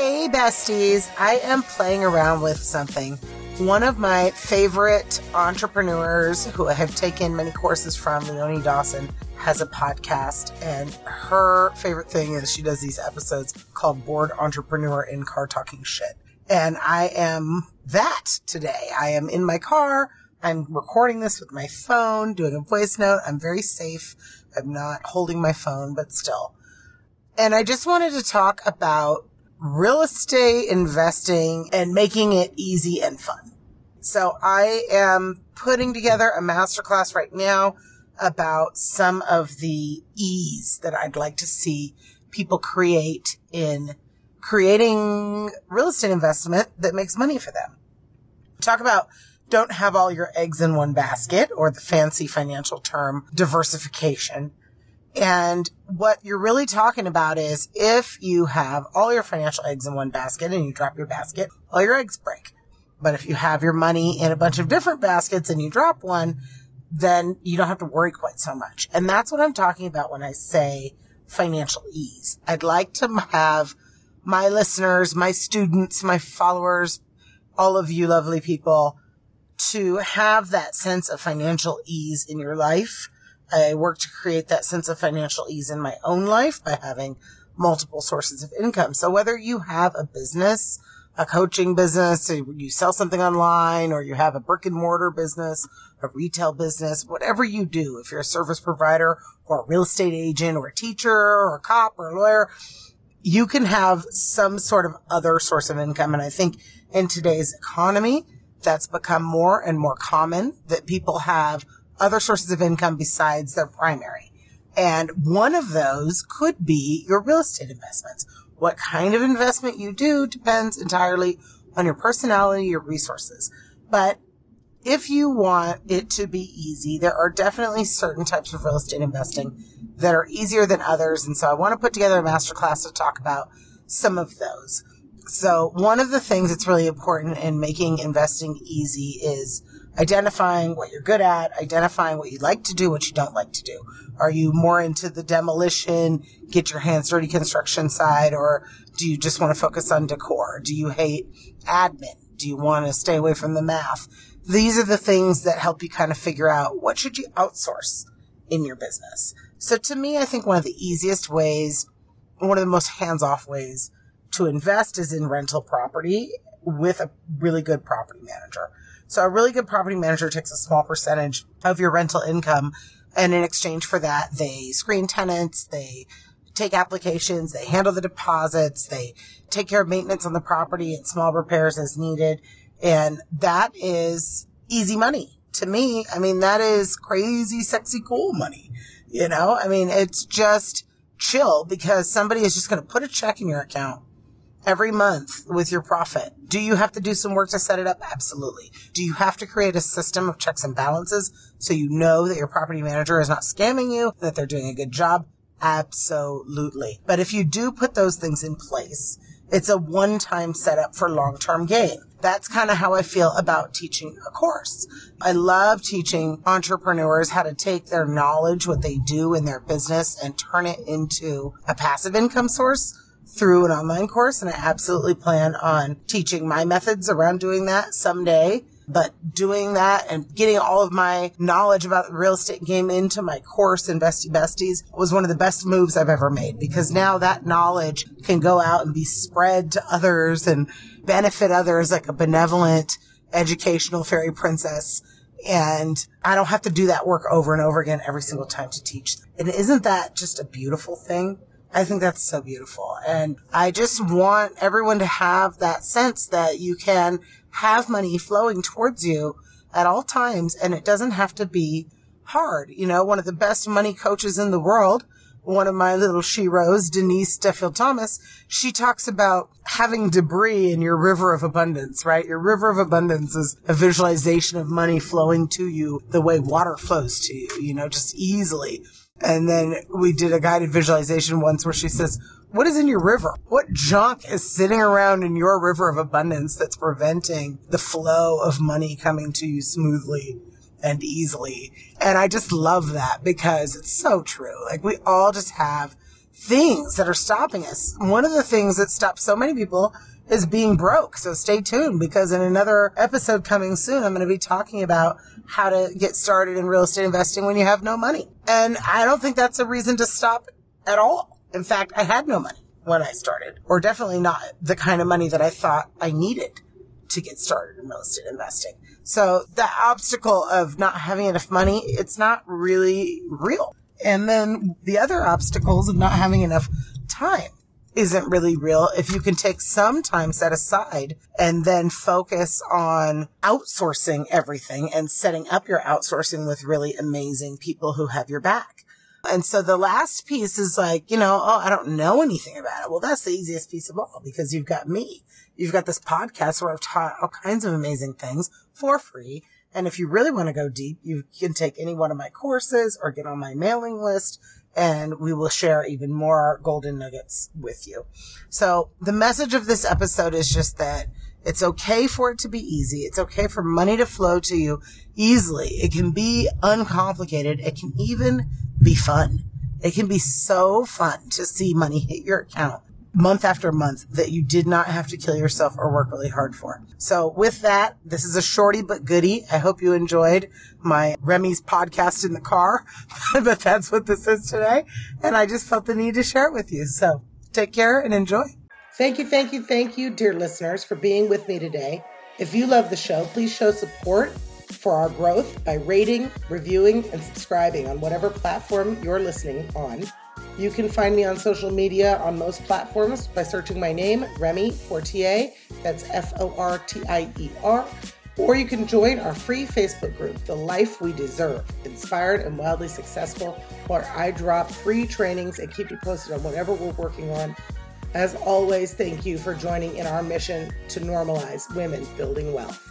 Hey, besties. I am playing around with something. One of my favorite entrepreneurs who I have taken many courses from, Leonie Dawson, has a podcast. And her favorite thing is she does these episodes called Bored Entrepreneur in Car Talking Shit. And I am that today. I am in my car. I'm recording this with my phone, doing a voice note. I'm very safe. I'm not holding my phone, but still. And I just wanted to talk about real estate investing and making it easy and fun. So I am putting together a masterclass right now about some of the ease that I'd like to see people create in creating real estate investment that makes money for them. Talk about don't have all your eggs in one basket or the fancy financial term diversification. And what you're really talking about is if you have all your financial eggs in one basket and you drop your basket, all your eggs break. But if you have your money in a bunch of different baskets and you drop one, then you don't have to worry quite so much. And that's what I'm talking about when I say financial ease. I'd like to have my listeners, my students, my followers, all of you lovely people to have that sense of financial ease in your life I work to create that sense of financial ease in my own life by having multiple sources of income. So whether you have a business, a coaching business, you sell something online, or you have a brick and mortar business, a retail business, whatever you do, if you're a service provider or a real estate agent or a teacher or a cop or a lawyer, you can have some sort of other source of income. And I think in today's economy, that's become more and more common that people have other sources of income besides their primary. And one of those could be your real estate investments. What kind of investment you do depends entirely on your personality, your resources. But if you want it to be easy, there are definitely certain types of real estate investing that are easier than others. And so I want to put together a masterclass to talk about some of those. So one of the things that's really important in making investing easy is identifying what you're good at, identifying what you like to do, what you don't like to do. Are you more into the demolition, get your hands dirty construction side, or do you just want to focus on decor? Do you hate admin? Do you want to stay away from the math? These are the things that help you kind of figure out what should you outsource in your business. So to me, I think one of the easiest ways, one of the most hands-off ways to invest is in rental property with a really good property manager. So a really good property manager takes a small percentage of your rental income. And in exchange for that, they screen tenants, they take applications, they handle the deposits, they take care of maintenance on the property and small repairs as needed. And that is easy money to me. I mean, that is crazy, sexy, cool money. You know, I mean, it's just chill because somebody is just going to put a check in your account every month with your profit. Do you have to do some work to set it up? Absolutely. Do you have to create a system of checks and balances so you know that your property manager is not scamming you, that they're doing a good job? Absolutely. But if you do put those things in place, it's a one-time setup for long-term gain. That's kind of how I feel about teaching a course. I love teaching entrepreneurs how to take their knowledge, what they do in their business and turn it into a passive income source through an online course. And I absolutely plan on teaching my methods around doing that someday. But doing that and getting all of my knowledge about the real estate game into my course, Investy Besties, was one of the best moves I've ever made because now that knowledge can go out and be spread to others and benefit others like a benevolent educational fairy princess. And I don't have to do that work over and over again every single time to teach. And isn't that just a beautiful thing? I think that's so beautiful. And I just want everyone to have that sense that you can have money flowing towards you at all times and it doesn't have to be hard. You know, one of the best money coaches in the world, one of my little sheroes, Denise Duffield Thomas, she talks about having debris in your river of abundance, right? Your river of abundance is a visualization of money flowing to you the way water flows to you, you know, just easily. And then we did a guided visualization once where she says, what is in your river? What junk is sitting around in your river of abundance that's preventing the flow of money coming to you smoothly and easily? And I just love that because it's so true. Like we all just have things that are stopping us. One of the things that stops so many people is being broke. So stay tuned because in another episode coming soon, I'm going to be talking about how to get started in real estate investing when you have no money. And I don't think that's a reason to stop at all. In fact, I had no money when I started, or definitely not the kind of money that I thought I needed to get started in real estate investing. So the obstacle of not having enough money, it's not really real. And then the other obstacles of not having enough time isn't really real if you can take some time set aside and then focus on outsourcing everything and setting up your outsourcing with really amazing people who have your back. And so the last piece is like, you know, oh, I don't know anything about it. Well, that's the easiest piece of all because you've got me. You've got this podcast where I've taught all kinds of amazing things for free. And if you really want to go deep, you can take any one of my courses or get on my mailing list and we will share even more golden nuggets with you. So the message of this episode is just that it's okay for it to be easy. It's okay for money to flow to you easily. It can be uncomplicated. It can even be fun. It can be so fun to see money hit your account month after month that you did not have to kill yourself or work really hard for. So with that, this is a shorty but goody. I hope you enjoyed my Remy's podcast in the car, but that's what this is today. And I just felt the need to share it with you. So take care and enjoy. Thank you, thank you, thank you, dear listeners, for being with me today. If you love the show, please show support for our growth by rating, reviewing, and subscribing on whatever platform you're listening on. You can find me on social media on most platforms by searching my name, Remy Fortier. That's F O R T I E R. Or you can join our free Facebook group, The Life We Deserve Inspired and Wildly Successful, where I drop free trainings and keep you posted on whatever we're working on. As always, thank you for joining in our mission to normalize women building wealth.